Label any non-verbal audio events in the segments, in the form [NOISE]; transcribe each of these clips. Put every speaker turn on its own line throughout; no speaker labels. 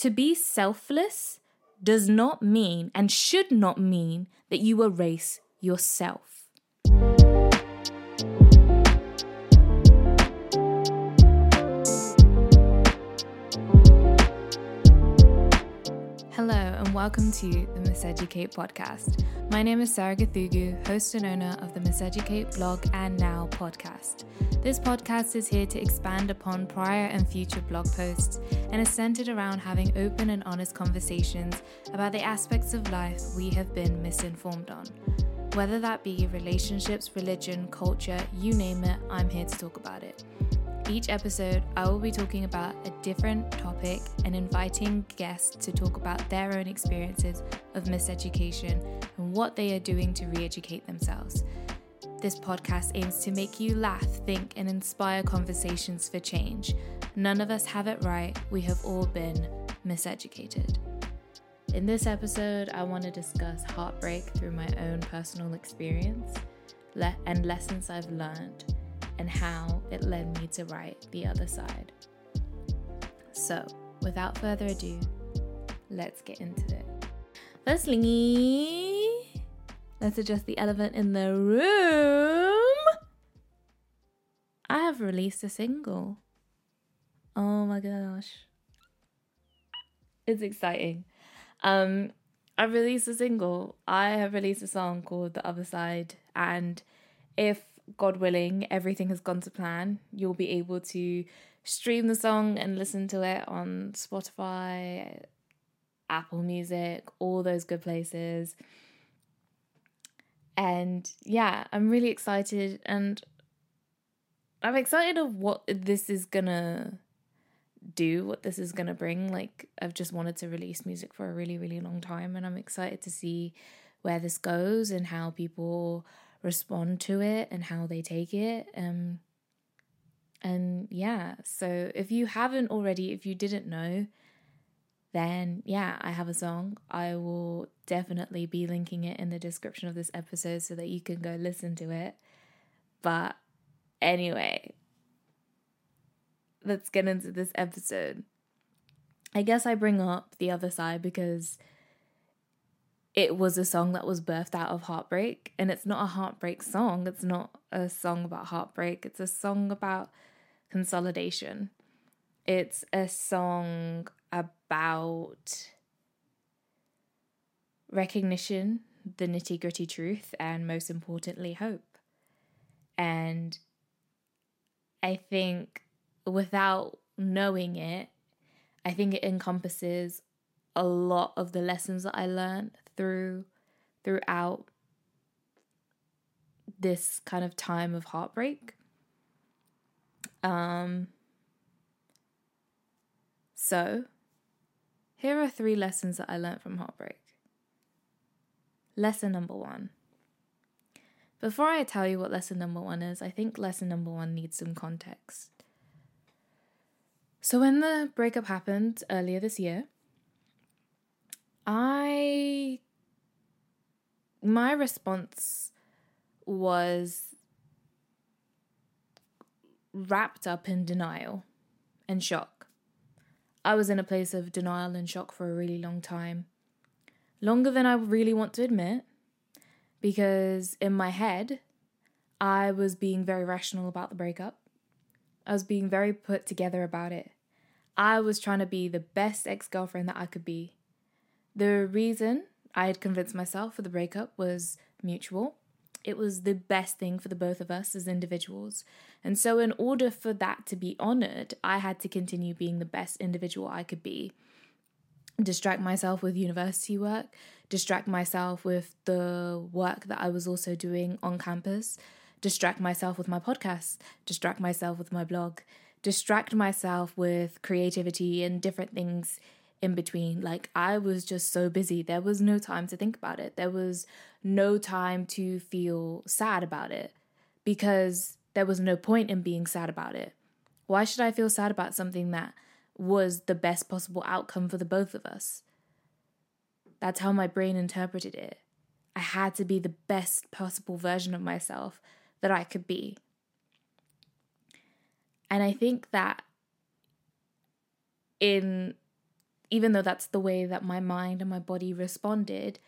To be selfless does not mean and should not mean that you erase yourself. And welcome to the Miseducate podcast. My name is Sarah Gathugu, host and owner of the Miseducate blog and now podcast. This podcast is here to expand upon prior and future blog posts and is centered around having open and honest conversations about the aspects of life we have been misinformed on. Whether that be relationships, religion, culture, you name it, I'm here to talk about it. Each episode, I will be talking about a different topic and inviting guests to talk about their own experiences of miseducation and what they are doing to re educate themselves. This podcast aims to make you laugh, think, and inspire conversations for change. None of us have it right, we have all been miseducated. In this episode, I want to discuss heartbreak through my own personal experience and lessons I've learned and how it led me to write The Other Side. So, without further ado, let's get into it. Firstly, let's adjust the elephant in the room. I have released a single. Oh my gosh. It's exciting. Um, I've released a single. I have released a song called The Other Side, and if God willing, everything has gone to plan. You'll be able to stream the song and listen to it on Spotify, Apple Music, all those good places. And yeah, I'm really excited and I'm excited of what this is gonna do, what this is gonna bring. Like I've just wanted to release music for a really, really long time and I'm excited to see where this goes and how people respond to it and how they take it. Um, and yeah, so if you haven't already, if you didn't know, then yeah, I have a song. I will definitely be linking it in the description of this episode so that you can go listen to it. But anyway, let's get into this episode. I guess I bring up the other side because it was a song that was birthed out of heartbreak and it's not a heartbreak song. It's not a song about heartbreak. It's a song about consolidation. It's a song about recognition the nitty gritty truth and most importantly hope. And i think without knowing it i think it encompasses a lot of the lessons that i learned through throughout this kind of time of heartbreak. Um so here are three lessons that I learned from heartbreak. Lesson number 1. Before I tell you what lesson number 1 is, I think lesson number 1 needs some context. So when the breakup happened earlier this year, I my response was wrapped up in denial and shock. I was in a place of denial and shock for a really long time. Longer than I really want to admit, because in my head, I was being very rational about the breakup. I was being very put together about it. I was trying to be the best ex girlfriend that I could be. The reason I had convinced myself for the breakup was mutual. It was the best thing for the both of us as individuals. And so, in order for that to be honored, I had to continue being the best individual I could be. Distract myself with university work, distract myself with the work that I was also doing on campus, distract myself with my podcast, distract myself with my blog, distract myself with creativity and different things in between. Like I was just so busy. There was no time to think about it. There was no time to feel sad about it because there was no point in being sad about it. Why should I feel sad about something that was the best possible outcome for the both of us? That's how my brain interpreted it. I had to be the best possible version of myself that I could be. And I think that in even though that's the way that my mind and my body responded,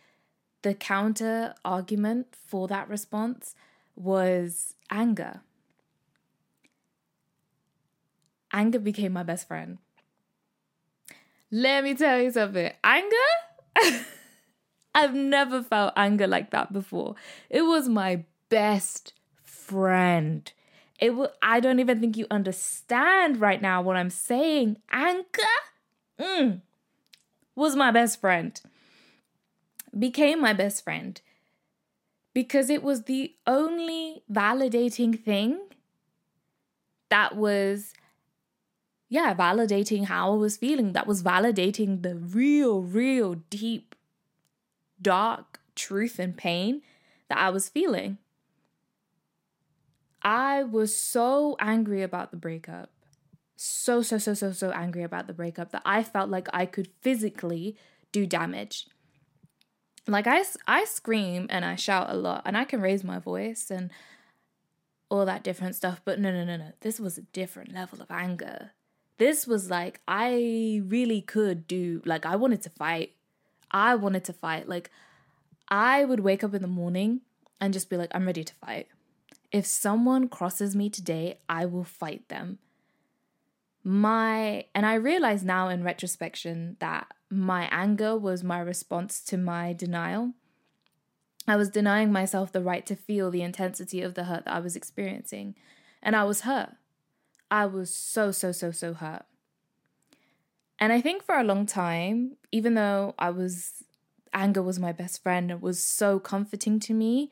the counter argument for that response was anger. Anger became my best friend. Let me tell you something. Anger? [LAUGHS] I've never felt anger like that before. It was my best friend. It will I don't even think you understand right now what I'm saying. Anger? Mm was my best friend, became my best friend, because it was the only validating thing that was, yeah, validating how I was feeling, that was validating the real, real deep, dark truth and pain that I was feeling. I was so angry about the breakup so, so, so, so, so angry about the breakup that I felt like I could physically do damage. Like I, I scream and I shout a lot and I can raise my voice and all that different stuff. But no, no, no, no. This was a different level of anger. This was like, I really could do, like, I wanted to fight. I wanted to fight. Like, I would wake up in the morning and just be like, I'm ready to fight. If someone crosses me today, I will fight them my and I realize now in retrospection that my anger was my response to my denial. I was denying myself the right to feel the intensity of the hurt that I was experiencing, and I was hurt. I was so so so so hurt. And I think for a long time, even though I was anger was my best friend and was so comforting to me,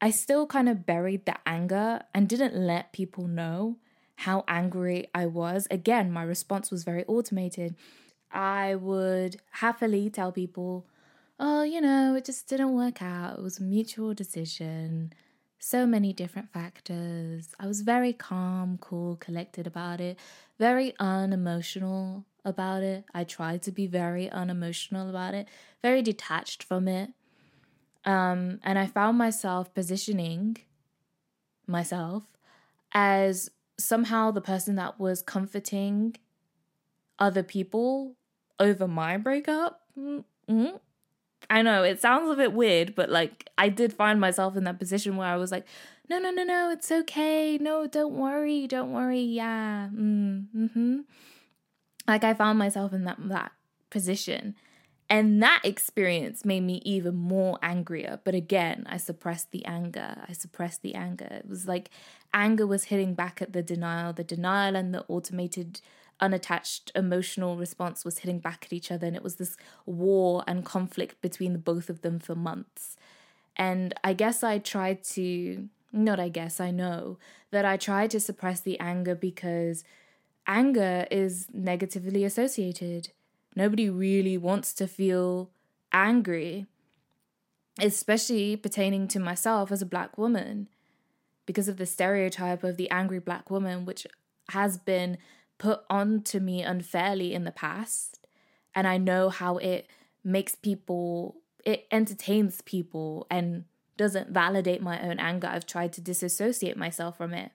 I still kind of buried the anger and didn't let people know how angry I was. Again, my response was very automated. I would happily tell people, oh, you know, it just didn't work out. It was a mutual decision. So many different factors. I was very calm, cool, collected about it, very unemotional about it. I tried to be very unemotional about it, very detached from it. Um, and I found myself positioning myself as somehow the person that was comforting other people over my breakup. Mm-hmm. I know it sounds a bit weird, but like I did find myself in that position where I was like, no, no, no, no, it's okay. No, don't worry, don't worry. Yeah. Mm-hmm. Like I found myself in that that position. And that experience made me even more angrier. But again, I suppressed the anger. I suppressed the anger. It was like anger was hitting back at the denial. The denial and the automated, unattached emotional response was hitting back at each other. And it was this war and conflict between the both of them for months. And I guess I tried to, not I guess, I know that I tried to suppress the anger because anger is negatively associated Nobody really wants to feel angry, especially pertaining to myself as a black woman, because of the stereotype of the angry black woman, which has been put onto me unfairly in the past. And I know how it makes people, it entertains people and doesn't validate my own anger. I've tried to disassociate myself from it.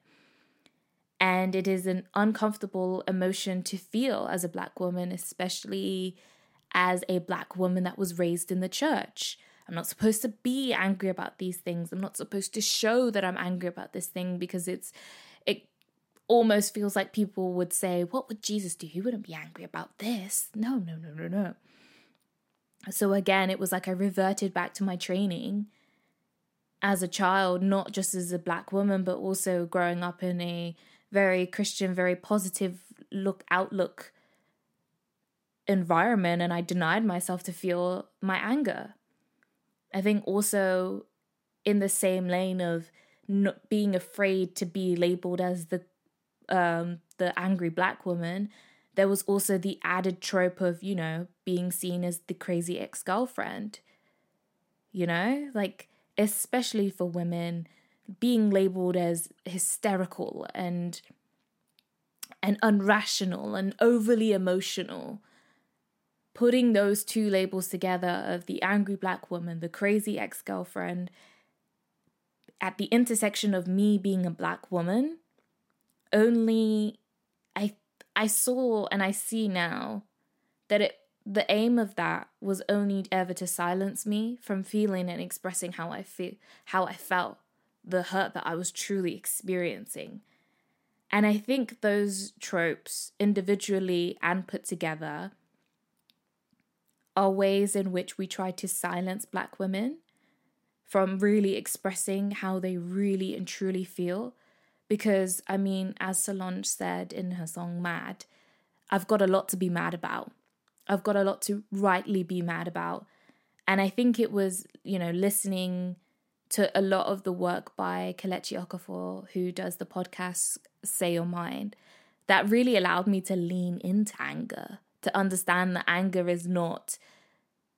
And it is an uncomfortable emotion to feel as a black woman, especially as a black woman that was raised in the church. I'm not supposed to be angry about these things. I'm not supposed to show that I'm angry about this thing because it's it almost feels like people would say, What would Jesus do? He wouldn't be angry about this. No, no, no, no, no. So again, it was like I reverted back to my training as a child, not just as a black woman, but also growing up in a very Christian, very positive look outlook environment. And I denied myself to feel my anger. I think also in the same lane of not being afraid to be labeled as the um, the angry black woman, there was also the added trope of, you know, being seen as the crazy ex girlfriend. You know, like, especially for women, being labeled as hysterical and and unrational and overly emotional putting those two labels together of the angry black woman the crazy ex-girlfriend at the intersection of me being a black woman only I I saw and I see now that it the aim of that was only ever to silence me from feeling and expressing how I feel how I felt the hurt that I was truly experiencing. And I think those tropes individually and put together are ways in which we try to silence black women from really expressing how they really and truly feel because I mean, as Solange said in her song Mad, I've got a lot to be mad about. I've got a lot to rightly be mad about. And I think it was, you know, listening to a lot of the work by Kelechi Okafor, who does the podcast Say Your Mind, that really allowed me to lean into anger, to understand that anger is not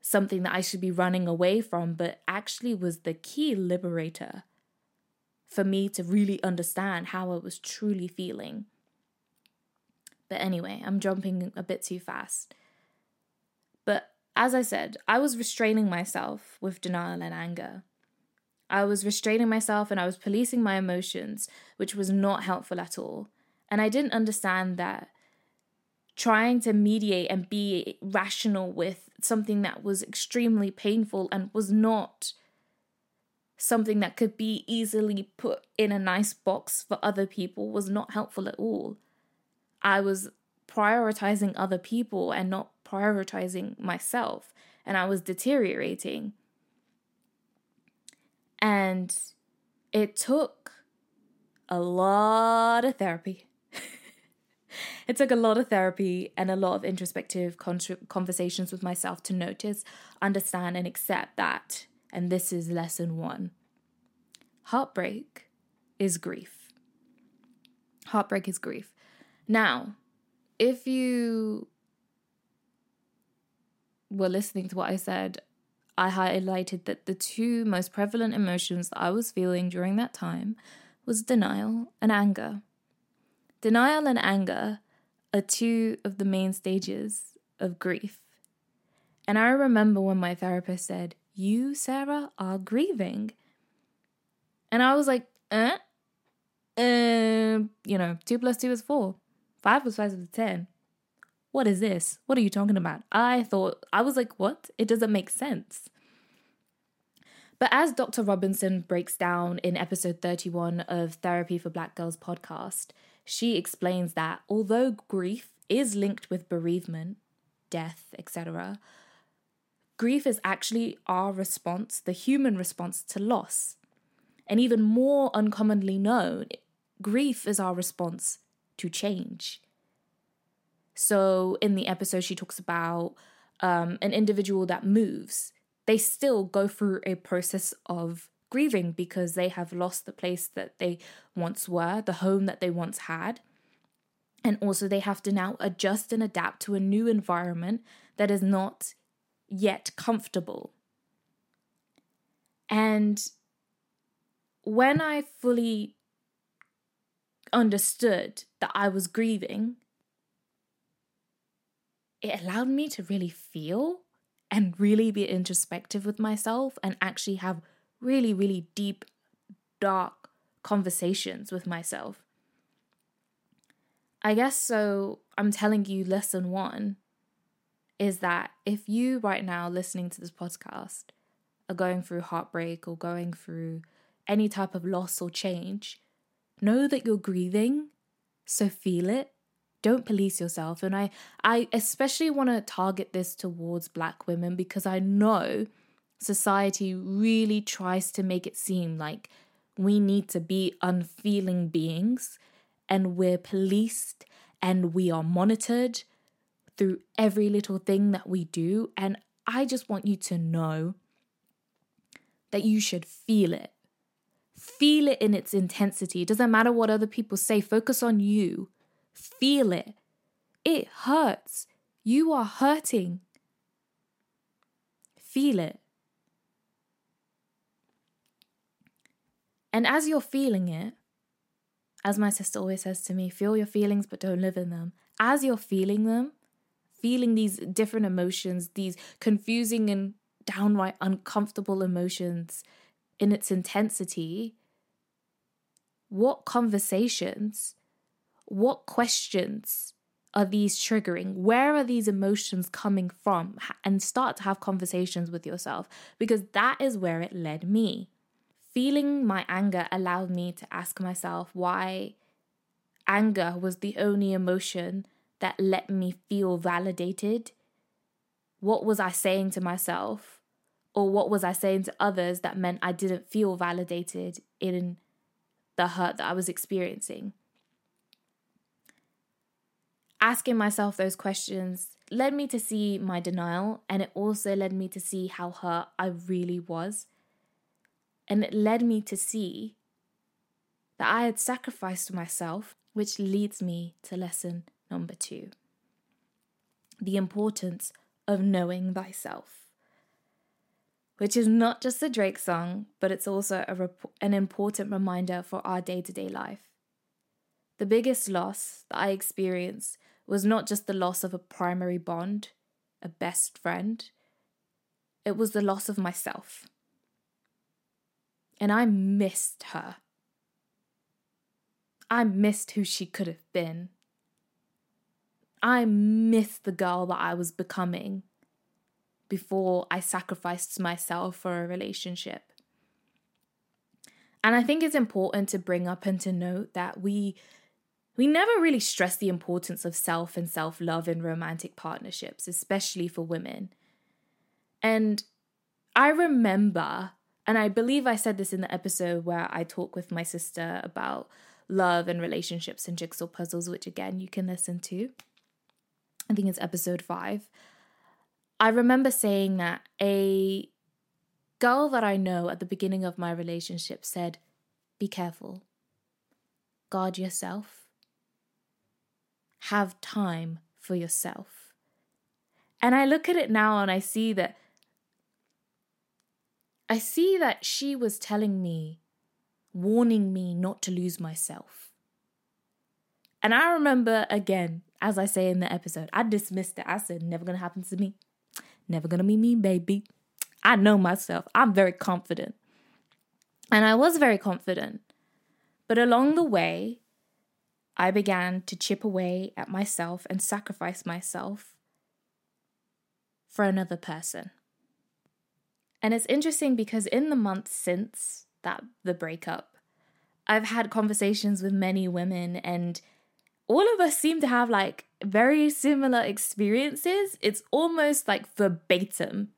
something that I should be running away from, but actually was the key liberator for me to really understand how I was truly feeling. But anyway, I'm jumping a bit too fast. But as I said, I was restraining myself with denial and anger. I was restraining myself and I was policing my emotions, which was not helpful at all. And I didn't understand that trying to mediate and be rational with something that was extremely painful and was not something that could be easily put in a nice box for other people was not helpful at all. I was prioritizing other people and not prioritizing myself, and I was deteriorating. And it took a lot of therapy. [LAUGHS] it took a lot of therapy and a lot of introspective con- conversations with myself to notice, understand, and accept that and this is lesson one heartbreak is grief. Heartbreak is grief. Now, if you were listening to what I said, I highlighted that the two most prevalent emotions that I was feeling during that time was denial and anger. Denial and anger are two of the main stages of grief. And I remember when my therapist said, you, Sarah, are grieving. And I was like, eh? Um, you know, two plus two is four. Five plus five is ten. What is this? What are you talking about? I thought, I was like, what? It doesn't make sense. But as Dr. Robinson breaks down in episode 31 of Therapy for Black Girls podcast, she explains that although grief is linked with bereavement, death, etc., grief is actually our response, the human response to loss. And even more uncommonly known, grief is our response to change. So, in the episode, she talks about um, an individual that moves. They still go through a process of grieving because they have lost the place that they once were, the home that they once had. And also, they have to now adjust and adapt to a new environment that is not yet comfortable. And when I fully understood that I was grieving, it allowed me to really feel and really be introspective with myself and actually have really, really deep, dark conversations with myself. I guess so. I'm telling you, lesson one is that if you right now listening to this podcast are going through heartbreak or going through any type of loss or change, know that you're grieving, so feel it. Don't police yourself. And I I especially want to target this towards black women because I know society really tries to make it seem like we need to be unfeeling beings and we're policed and we are monitored through every little thing that we do. And I just want you to know that you should feel it. Feel it in its intensity. It doesn't matter what other people say, focus on you. Feel it. It hurts. You are hurting. Feel it. And as you're feeling it, as my sister always says to me, feel your feelings but don't live in them. As you're feeling them, feeling these different emotions, these confusing and downright uncomfortable emotions in its intensity, what conversations, what questions are these triggering? Where are these emotions coming from? And start to have conversations with yourself because that is where it led me. Feeling my anger allowed me to ask myself why anger was the only emotion that let me feel validated. What was I saying to myself? Or what was I saying to others that meant I didn't feel validated in the hurt that I was experiencing? Asking myself those questions led me to see my denial, and it also led me to see how hurt I really was. And it led me to see that I had sacrificed myself, which leads me to lesson number two the importance of knowing thyself, which is not just a Drake song, but it's also a rep- an important reminder for our day to day life. The biggest loss that I experienced was not just the loss of a primary bond, a best friend, it was the loss of myself and I missed her. I missed who she could have been. I missed the girl that I was becoming before I sacrificed myself for a relationship. And I think it's important to bring up and to note that we we never really stress the importance of self and self-love in romantic partnerships, especially for women. And I remember and I believe I said this in the episode where I talk with my sister about love and relationships and jigsaw puzzles, which again you can listen to. I think it's episode five. I remember saying that a girl that I know at the beginning of my relationship said, Be careful, guard yourself, have time for yourself. And I look at it now and I see that I see that she was telling me, warning me not to lose myself. And I remember again, as I say in the episode, I dismissed it. I said, never gonna happen to me. Never gonna be me, baby. I know myself. I'm very confident. And I was very confident. But along the way, I began to chip away at myself and sacrifice myself for another person. And it's interesting because in the months since that the breakup, I've had conversations with many women and all of us seem to have like very similar experiences. It's almost like verbatim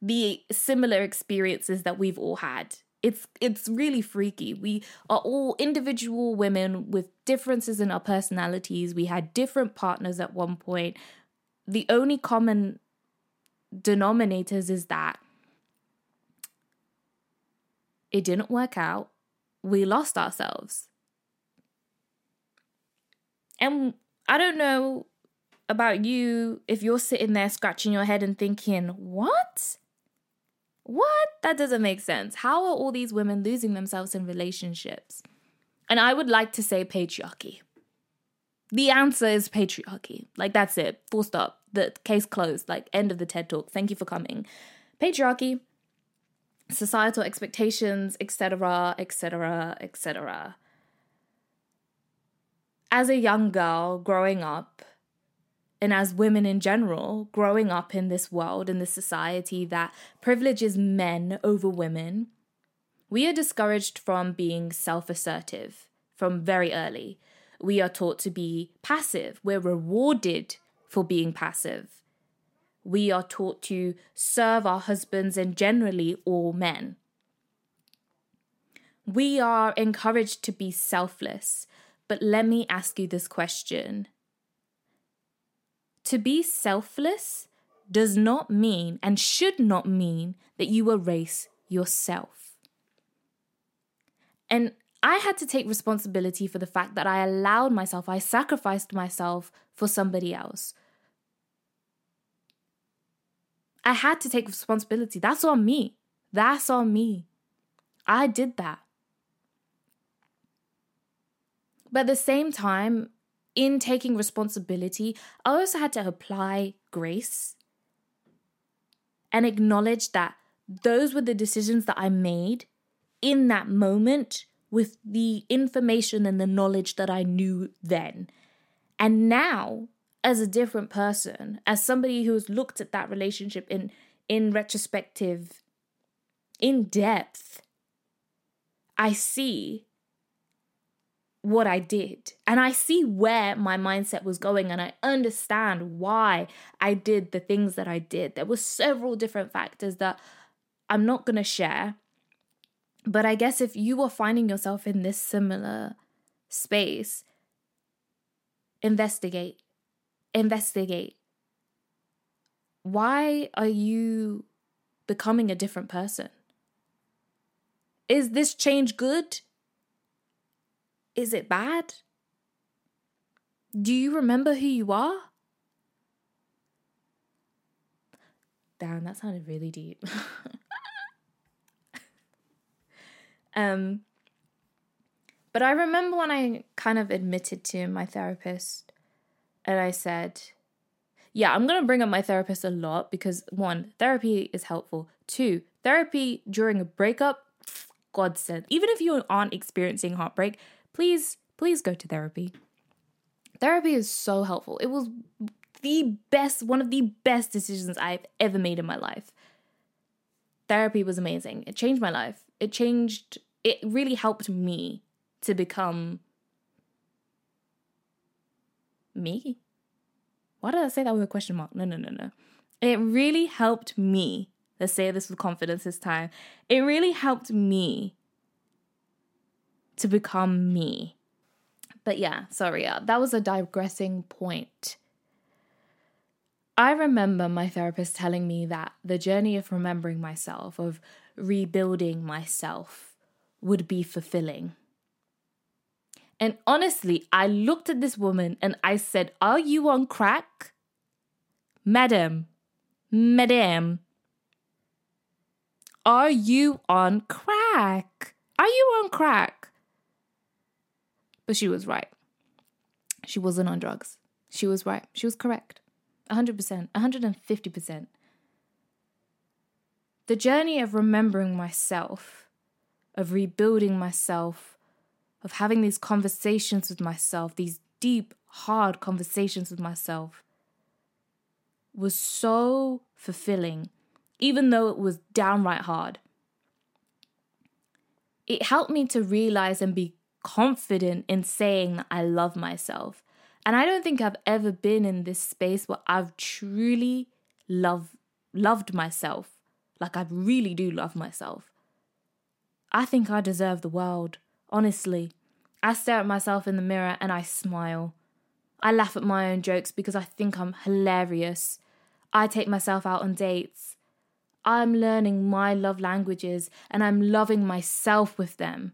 the similar experiences that we've all had. It's it's really freaky. We are all individual women with differences in our personalities. We had different partners at one point. The only common denominators is that it didn't work out. We lost ourselves. And I don't know about you if you're sitting there scratching your head and thinking, what? What? That doesn't make sense. How are all these women losing themselves in relationships? And I would like to say patriarchy. The answer is patriarchy. Like, that's it. Full stop. the case closed, like end of the TED talk. Thank you for coming. Patriarchy, societal expectations, etc., etc., etc. As a young girl growing up, and as women in general, growing up in this world, in this society that privileges men over women, we are discouraged from being self assertive from very early. We are taught to be passive. We're rewarded for being passive. We are taught to serve our husbands and generally all men. We are encouraged to be selfless. But let me ask you this question To be selfless does not mean and should not mean that you erase yourself. And I had to take responsibility for the fact that I allowed myself, I sacrificed myself for somebody else. I had to take responsibility. That's on me. That's on me. I did that. But at the same time, in taking responsibility, I also had to apply grace and acknowledge that those were the decisions that I made in that moment with the information and the knowledge that I knew then. And now, as a different person, as somebody who's looked at that relationship in in retrospective, in depth, I see what I did. And I see where my mindset was going and I understand why I did the things that I did. There were several different factors that I'm not going to share but I guess if you are finding yourself in this similar space, investigate. Investigate. Why are you becoming a different person? Is this change good? Is it bad? Do you remember who you are? Damn, that sounded really deep. [LAUGHS] Um, but I remember when I kind of admitted to my therapist and I said, yeah, I'm going to bring up my therapist a lot because one, therapy is helpful. Two, therapy during a breakup, [SNIFFS] godsend. Even if you aren't experiencing heartbreak, please, please go to therapy. Therapy is so helpful. It was the best, one of the best decisions I've ever made in my life. Therapy was amazing. It changed my life. It changed it really helped me to become me. Why did I say that with a question mark? No, no, no, no. It really helped me. Let's say this with confidence this time. It really helped me to become me. But yeah, sorry, uh, that was a digressing point. I remember my therapist telling me that the journey of remembering myself, of rebuilding myself, would be fulfilling. And honestly, I looked at this woman and I said, Are you on crack? Madam, madam, are you on crack? Are you on crack? But she was right. She wasn't on drugs. She was right. She was correct. 100%, 150%. The journey of remembering myself of rebuilding myself, of having these conversations with myself, these deep, hard conversations with myself, was so fulfilling, even though it was downright hard. It helped me to realize and be confident in saying I love myself. And I don't think I've ever been in this space where I've truly loved loved myself. Like I really do love myself. I think I deserve the world, honestly. I stare at myself in the mirror and I smile. I laugh at my own jokes because I think I'm hilarious. I take myself out on dates. I'm learning my love languages and I'm loving myself with them.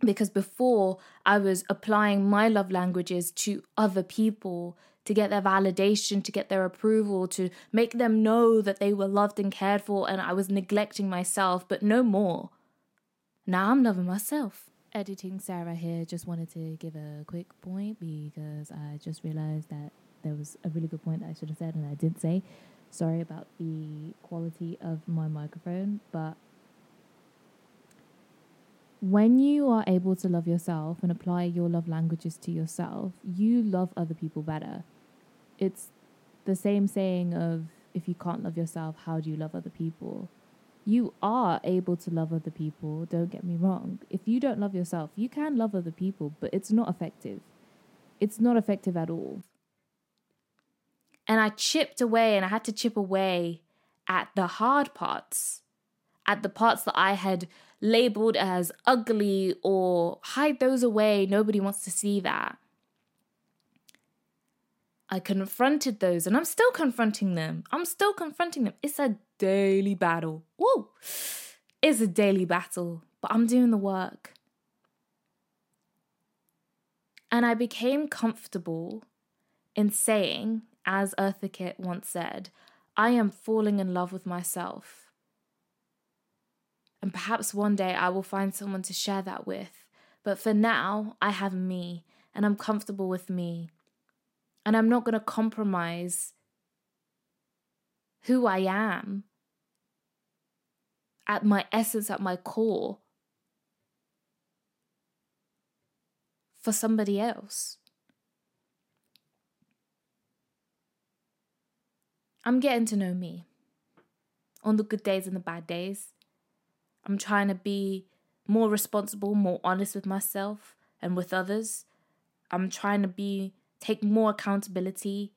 Because before, I was applying my love languages to other people to get their validation, to get their approval, to make them know that they were loved and cared for, and I was neglecting myself, but no more. Now I'm loving myself. Editing Sarah here just wanted to give a quick point because I just realized that there was a really good point that I should have said and I didn't say. Sorry about the quality of my microphone, but when you are able to love yourself and apply your love languages to yourself, you love other people better. It's the same saying of if you can't love yourself, how do you love other people? You are able to love other people, don't get me wrong. If you don't love yourself, you can love other people, but it's not effective. It's not effective at all. And I chipped away and I had to chip away at the hard parts, at the parts that I had labeled as ugly or hide those away. Nobody wants to see that. I confronted those and I'm still confronting them. I'm still confronting them. It's a daily battle. Woo! It's a daily battle, but I'm doing the work. And I became comfortable in saying, as Eartha Kitt once said, I am falling in love with myself. And perhaps one day I will find someone to share that with. But for now, I have me, and I'm comfortable with me. And I'm not going to compromise who I am at my essence, at my core, for somebody else. I'm getting to know me on the good days and the bad days. I'm trying to be more responsible, more honest with myself and with others. I'm trying to be take more accountability.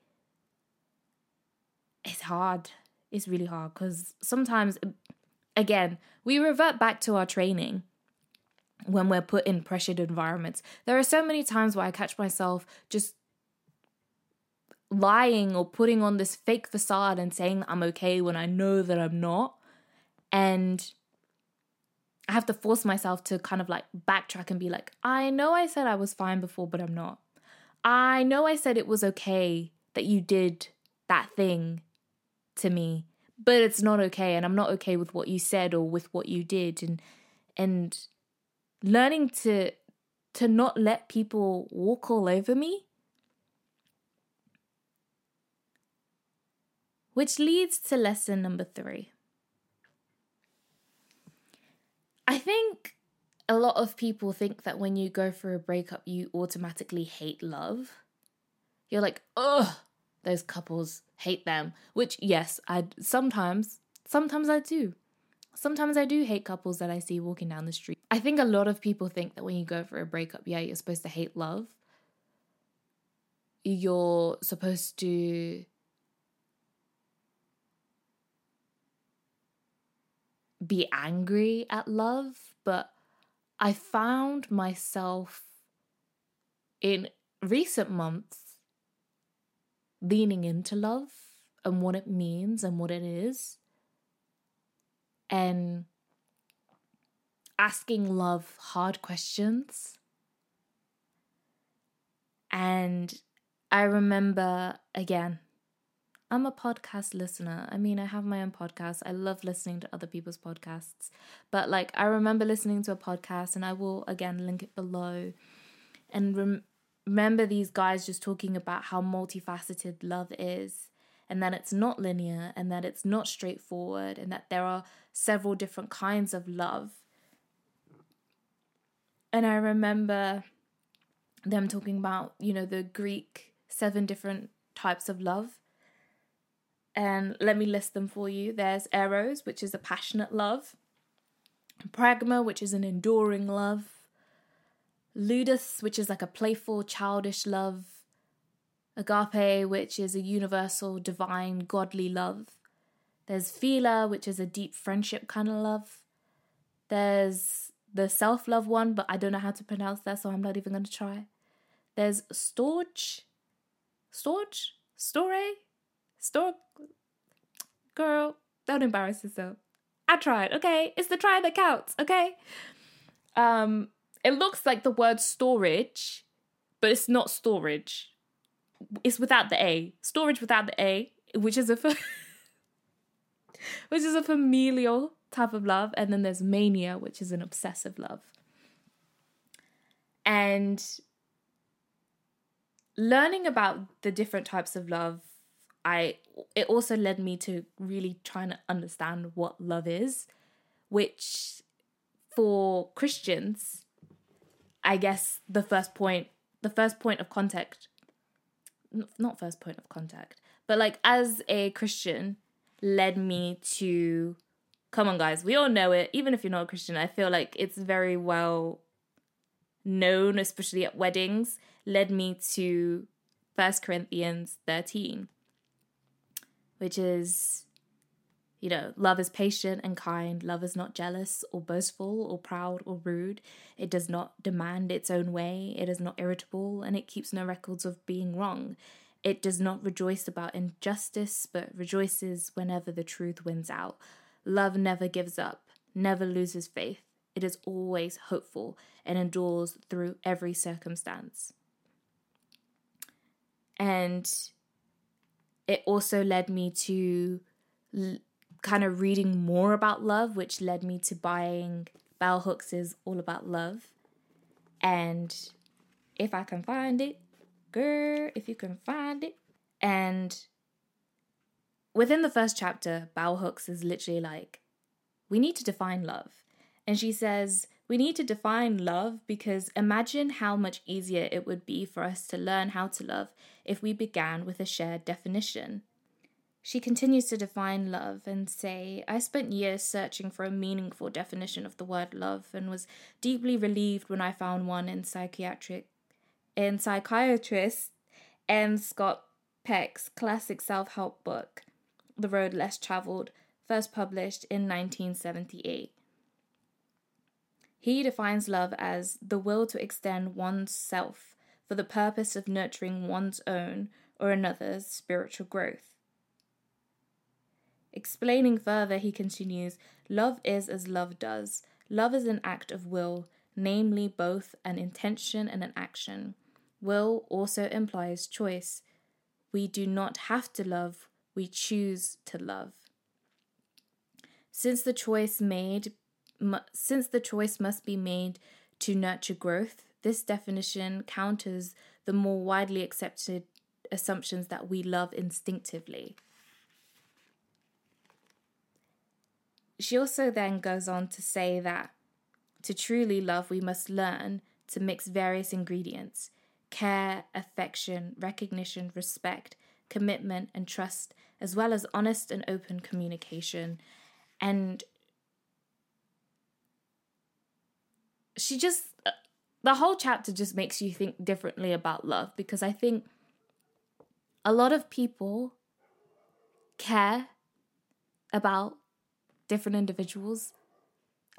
It's hard. It's really hard because sometimes, again, we revert back to our training when we're put in pressured environments. There are so many times where I catch myself just lying or putting on this fake facade and saying that I'm okay when I know that I'm not. And I have to force myself to kind of like backtrack and be like, I know I said I was fine before, but I'm not. I know I said it was okay that you did that thing to me, but it's not okay and I'm not okay with what you said or with what you did and and learning to to not let people walk all over me which leads to lesson number 3 I think a lot of people think that when you go through a breakup, you automatically hate love. You're like, ugh, those couples hate them. Which, yes, I sometimes, sometimes I do. Sometimes I do hate couples that I see walking down the street. I think a lot of people think that when you go for a breakup, yeah, you're supposed to hate love. You're supposed to be angry at love, but I found myself in recent months leaning into love and what it means and what it is, and asking love hard questions. And I remember again I'm a podcast listener. I mean, I have my own podcast. I love listening to other people's podcasts. But like, I remember listening to a podcast, and I will again link it below. And rem- remember these guys just talking about how multifaceted love is, and that it's not linear, and that it's not straightforward, and that there are several different kinds of love. And I remember them talking about, you know, the Greek seven different types of love and let me list them for you. There's Eros, which is a passionate love, Pragma, which is an enduring love, Ludus, which is like a playful, childish love, Agape, which is a universal, divine, godly love. There's Philia, which is a deep friendship kind of love. There's the self love one, but I don't know how to pronounce that, so I'm not even going to try. There's Storge, Storge, Storge, Stork, girl, don't embarrass yourself. I tried, okay? It's the try that counts, okay? Um, it looks like the word storage, but it's not storage. It's without the A. Storage without the A, which is a [LAUGHS] which is a familial type of love, and then there's mania, which is an obsessive love. And learning about the different types of love, I it also led me to really trying to understand what love is, which for Christians, I guess the first point, the first point of contact, not first point of contact, but like as a Christian, led me to come on guys we all know it even if you're not a christian i feel like it's very well known especially at weddings led me to First corinthians 13 which is you know love is patient and kind love is not jealous or boastful or proud or rude it does not demand its own way it is not irritable and it keeps no records of being wrong it does not rejoice about injustice, but rejoices whenever the truth wins out. Love never gives up, never loses faith. It is always hopeful and endures through every circumstance. And it also led me to l- kind of reading more about love, which led me to buying Bell Hooks' is All About Love. And if I can find it, girl, if you can find it. And within the first chapter, Bell Hooks is literally like, we need to define love. And she says, we need to define love because imagine how much easier it would be for us to learn how to love if we began with a shared definition. She continues to define love and say, I spent years searching for a meaningful definition of the word love and was deeply relieved when I found one in psychiatric in psychiatrist M. Scott Peck's classic self help book, The Road Less Traveled, first published in 1978. He defines love as the will to extend one's self for the purpose of nurturing one's own or another's spiritual growth. Explaining further, he continues Love is as love does. Love is an act of will, namely both an intention and an action. Will also implies choice. We do not have to love, we choose to love. Since the choice made since the choice must be made to nurture growth, this definition counters the more widely accepted assumptions that we love instinctively. She also then goes on to say that to truly love, we must learn to mix various ingredients care, affection, recognition, respect, commitment, and trust, as well as honest and open communication. And she just, uh, the whole chapter just makes you think differently about love because I think a lot of people care about different individuals.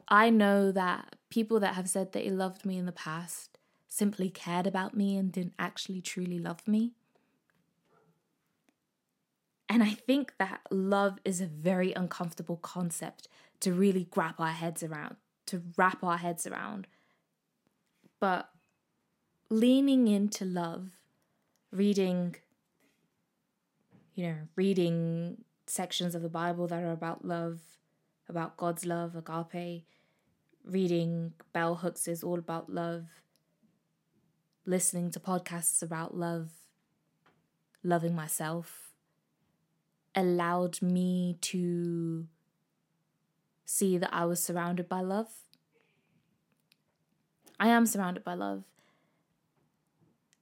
I know that people that have said that they loved me in the past simply cared about me and didn't actually truly love me. And I think that love is a very uncomfortable concept to really grab our heads around, to wrap our heads around. But leaning into love, reading, you know, reading sections of the Bible that are about love, about God's love, agape, reading Bell Hooks is all about love, listening to podcasts about love, loving myself, allowed me to see that I was surrounded by love. I am surrounded by love.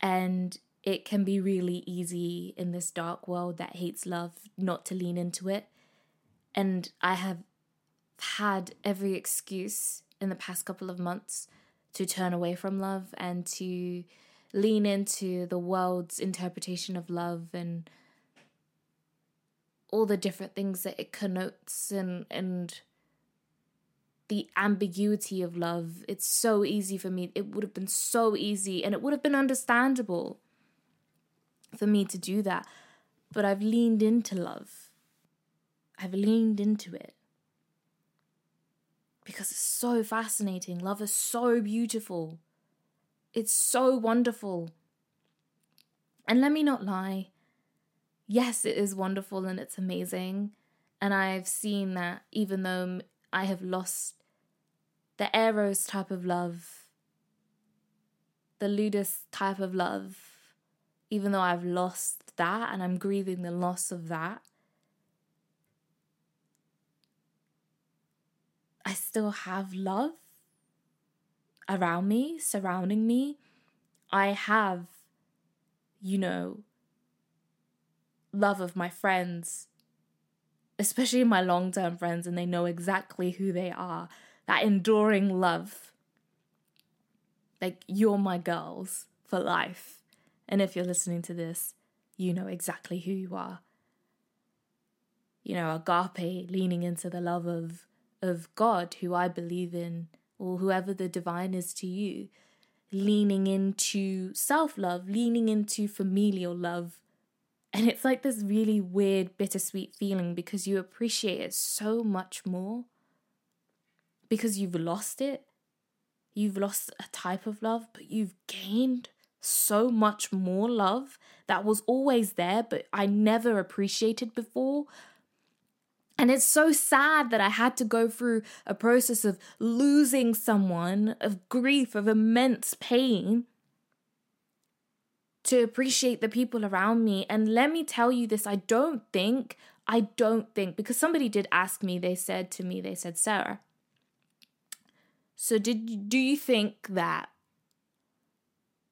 And it can be really easy in this dark world that hates love not to lean into it. And I have had every excuse in the past couple of months to turn away from love and to lean into the world's interpretation of love and all the different things that it connotes and and the ambiguity of love it's so easy for me it would have been so easy and it would have been understandable for me to do that but i've leaned into love i've leaned into it because it's so fascinating. Love is so beautiful. It's so wonderful. And let me not lie. Yes, it is wonderful and it's amazing. And I've seen that even though I have lost the Eros type of love, the Ludus type of love, even though I've lost that and I'm grieving the loss of that, I still have love around me, surrounding me. I have, you know, love of my friends, especially my long term friends, and they know exactly who they are. That enduring love. Like, you're my girls for life. And if you're listening to this, you know exactly who you are. You know, agape, leaning into the love of, of God, who I believe in, or whoever the divine is to you, leaning into self love, leaning into familial love. And it's like this really weird, bittersweet feeling because you appreciate it so much more because you've lost it. You've lost a type of love, but you've gained so much more love that was always there, but I never appreciated before. And it's so sad that I had to go through a process of losing someone, of grief, of immense pain to appreciate the people around me. And let me tell you this I don't think, I don't think, because somebody did ask me, they said to me, they said, Sarah, so did do you think that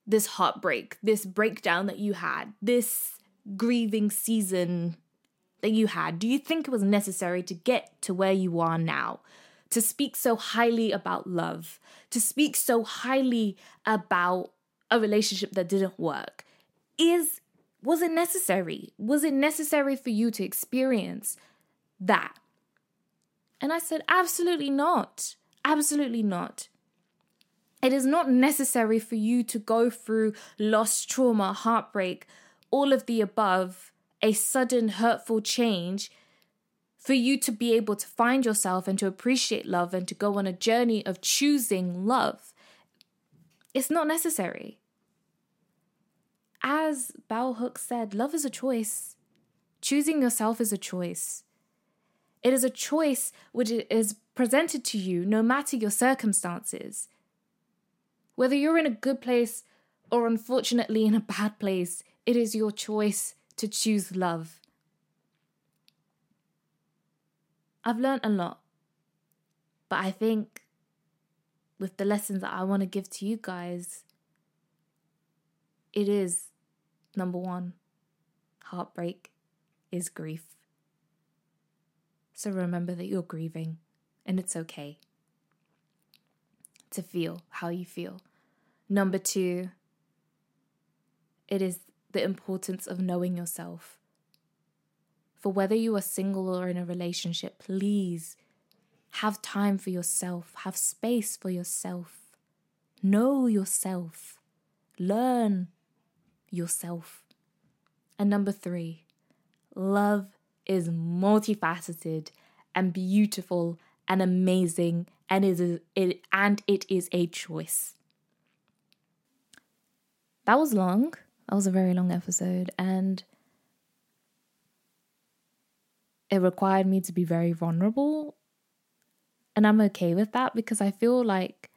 this heartbreak, this breakdown that you had, this grieving season that you had, do you think it was necessary to get to where you are now? To speak so highly about love, to speak so highly about a relationship that didn't work? Is was it necessary? Was it necessary for you to experience that? And I said, absolutely not. Absolutely not. It is not necessary for you to go through loss, trauma, heartbreak, all of the above, a sudden hurtful change for you to be able to find yourself and to appreciate love and to go on a journey of choosing love. It's not necessary. As Bell Hooks said, love is a choice. Choosing yourself is a choice. It is a choice which is presented to you no matter your circumstances. Whether you're in a good place or unfortunately in a bad place, it is your choice to choose love. I've learned a lot, but I think with the lessons that I want to give to you guys, it is number one heartbreak is grief. So remember that you're grieving and it's okay to feel how you feel. Number two, it is the importance of knowing yourself. For whether you are single or in a relationship, please have time for yourself, have space for yourself. Know yourself, learn yourself. And number three, love is multifaceted and beautiful and amazing and is it and it is a choice. That was long. That was a very long episode and it required me to be very vulnerable. And I'm okay with that because I feel like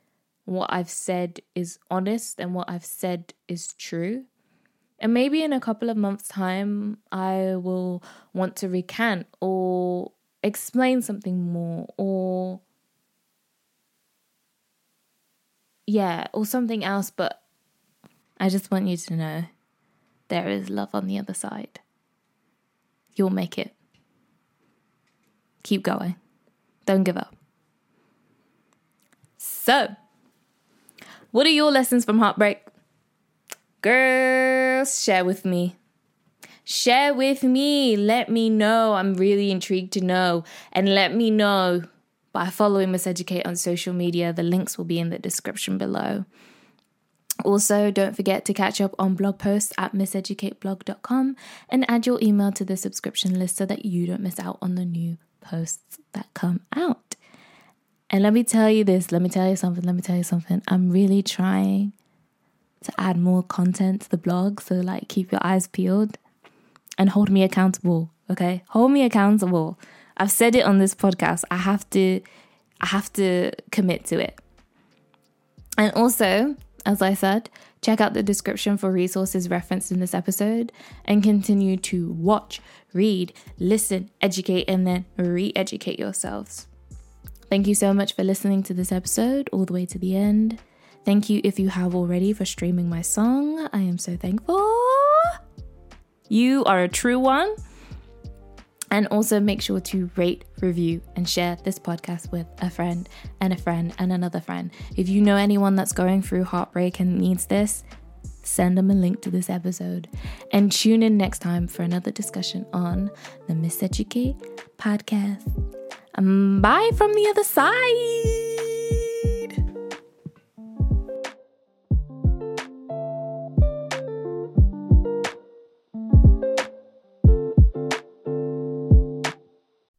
what I've said is honest and what I've said is true. And maybe in a couple of months' time, I will want to recant or explain something more or yeah, or something else, but I just want you to know there is love on the other side. You'll make it. Keep going. Don't give up. So, what are your lessons from heartbreak? Girls, share with me. Share with me. Let me know. I'm really intrigued to know. And let me know by following Miss Educate on social media. The links will be in the description below. Also, don't forget to catch up on blog posts at misseducateblog.com and add your email to the subscription list so that you don't miss out on the new posts that come out. And let me tell you this, let me tell you something, let me tell you something. I'm really trying to add more content to the blog, so like keep your eyes peeled and hold me accountable, okay? Hold me accountable. I've said it on this podcast. I have to I have to commit to it. And also, as I said, Check out the description for resources referenced in this episode and continue to watch, read, listen, educate, and then re educate yourselves. Thank you so much for listening to this episode all the way to the end. Thank you if you have already for streaming my song. I am so thankful. You are a true one. And also make sure to rate, review, and share this podcast with a friend and a friend and another friend. If you know anyone that's going through heartbreak and needs this, send them a link to this episode. And tune in next time for another discussion on the Miss Educate podcast. Um, bye from the other side.